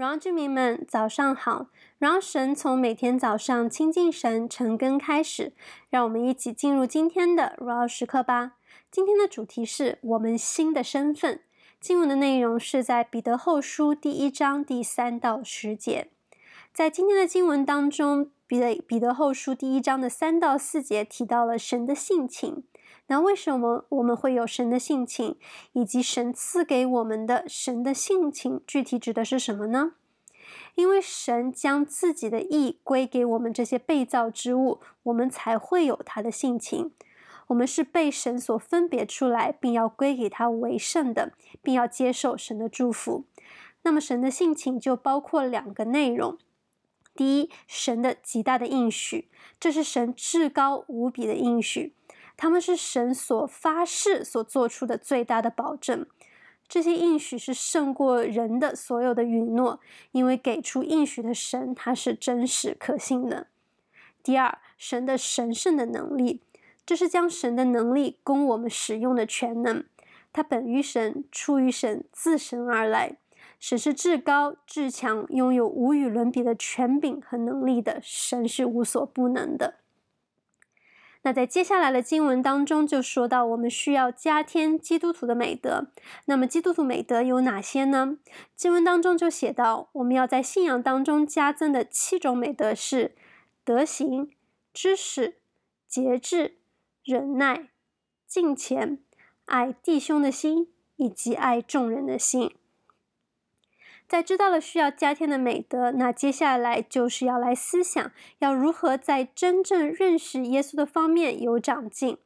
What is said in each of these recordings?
荣耀居民们，早上好！荣耀神从每天早上亲近神、晨更开始，让我们一起进入今天的荣耀时刻吧。今天的主题是我们新的身份。经文的内容是在彼得后书第一章第三到十节。在今天的经文当中，彼得彼得后书第一章的三到四节提到了神的性情。那为什么我们会有神的性情，以及神赐给我们的神的性情，具体指的是什么呢？因为神将自己的意归给我们这些被造之物，我们才会有他的性情。我们是被神所分别出来，并要归给他为圣的，并要接受神的祝福。那么神的性情就包括两个内容：第一，神的极大的应许，这是神至高无比的应许。他们是神所发誓所做出的最大的保证，这些应许是胜过人的所有的允诺，因为给出应许的神他是真实可信的。第二，神的神圣的能力，这是将神的能力供我们使用的权能，它本于神，出于神，自神而来。神是至高至强，拥有无与伦比的权柄和能力的，神是无所不能的。那在接下来的经文当中，就说到我们需要加添基督徒的美德。那么基督徒美德有哪些呢？经文当中就写到，我们要在信仰当中加增的七种美德是：德行、知识、节制、忍耐、敬虔、爱弟兄的心，以及爱众人的心。在知道了需要加添的美德，那接下来就是要来思想，要如何在真正认识耶稣的方面有长进。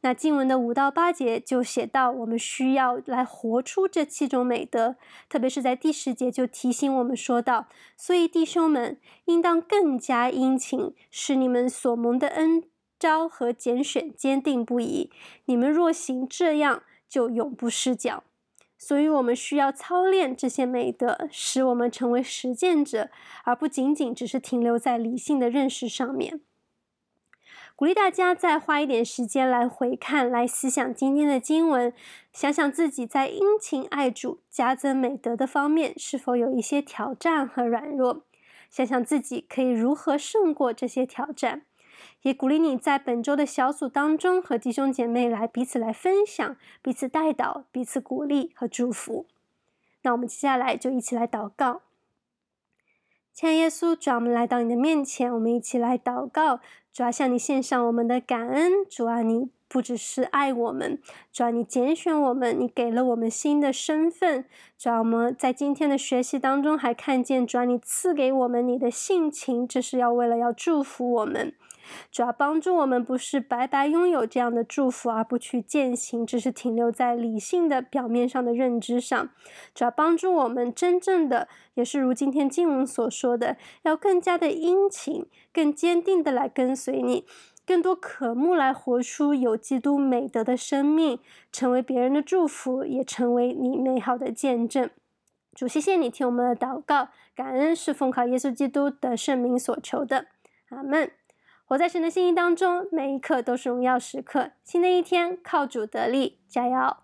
那经文的五到八节就写到，我们需要来活出这七种美德，特别是在第十节就提醒我们说道：所以弟兄们，应当更加殷勤，使你们所蒙的恩召和拣选坚定不移。你们若行这样，就永不失脚。所以，我们需要操练这些美德，使我们成为实践者，而不仅仅只是停留在理性的认识上面。鼓励大家再花一点时间来回看、来思想今天的经文，想想自己在殷勤爱主、加增美德的方面是否有一些挑战和软弱，想想自己可以如何胜过这些挑战。也鼓励你在本周的小组当中和弟兄姐妹来彼此来分享、彼此代祷、彼此鼓励和祝福。那我们接下来就一起来祷告。亲爱耶稣，主啊，我们来到你的面前，我们一起来祷告。主啊，向你献上我们的感恩。主啊，你不只是爱我们，主啊，你拣选我们，你给了我们新的身份。主啊，我们在今天的学习当中还看见，主啊，你赐给我们你的性情，这是要为了要祝福我们。主要帮助我们，不是白白拥有这样的祝福而不去践行，只是停留在理性的表面上的认知上。主要帮助我们真正的，也是如今天经文所说的，要更加的殷勤，更坚定的来跟随你，更多渴慕来活出有基督美德的生命，成为别人的祝福，也成为你美好的见证。主，谢谢你听我们的祷告，感恩是奉靠耶稣基督的圣名所求的，阿门。我在神的心意当中，每一刻都是荣耀时刻。新的一天，靠主得力，加油！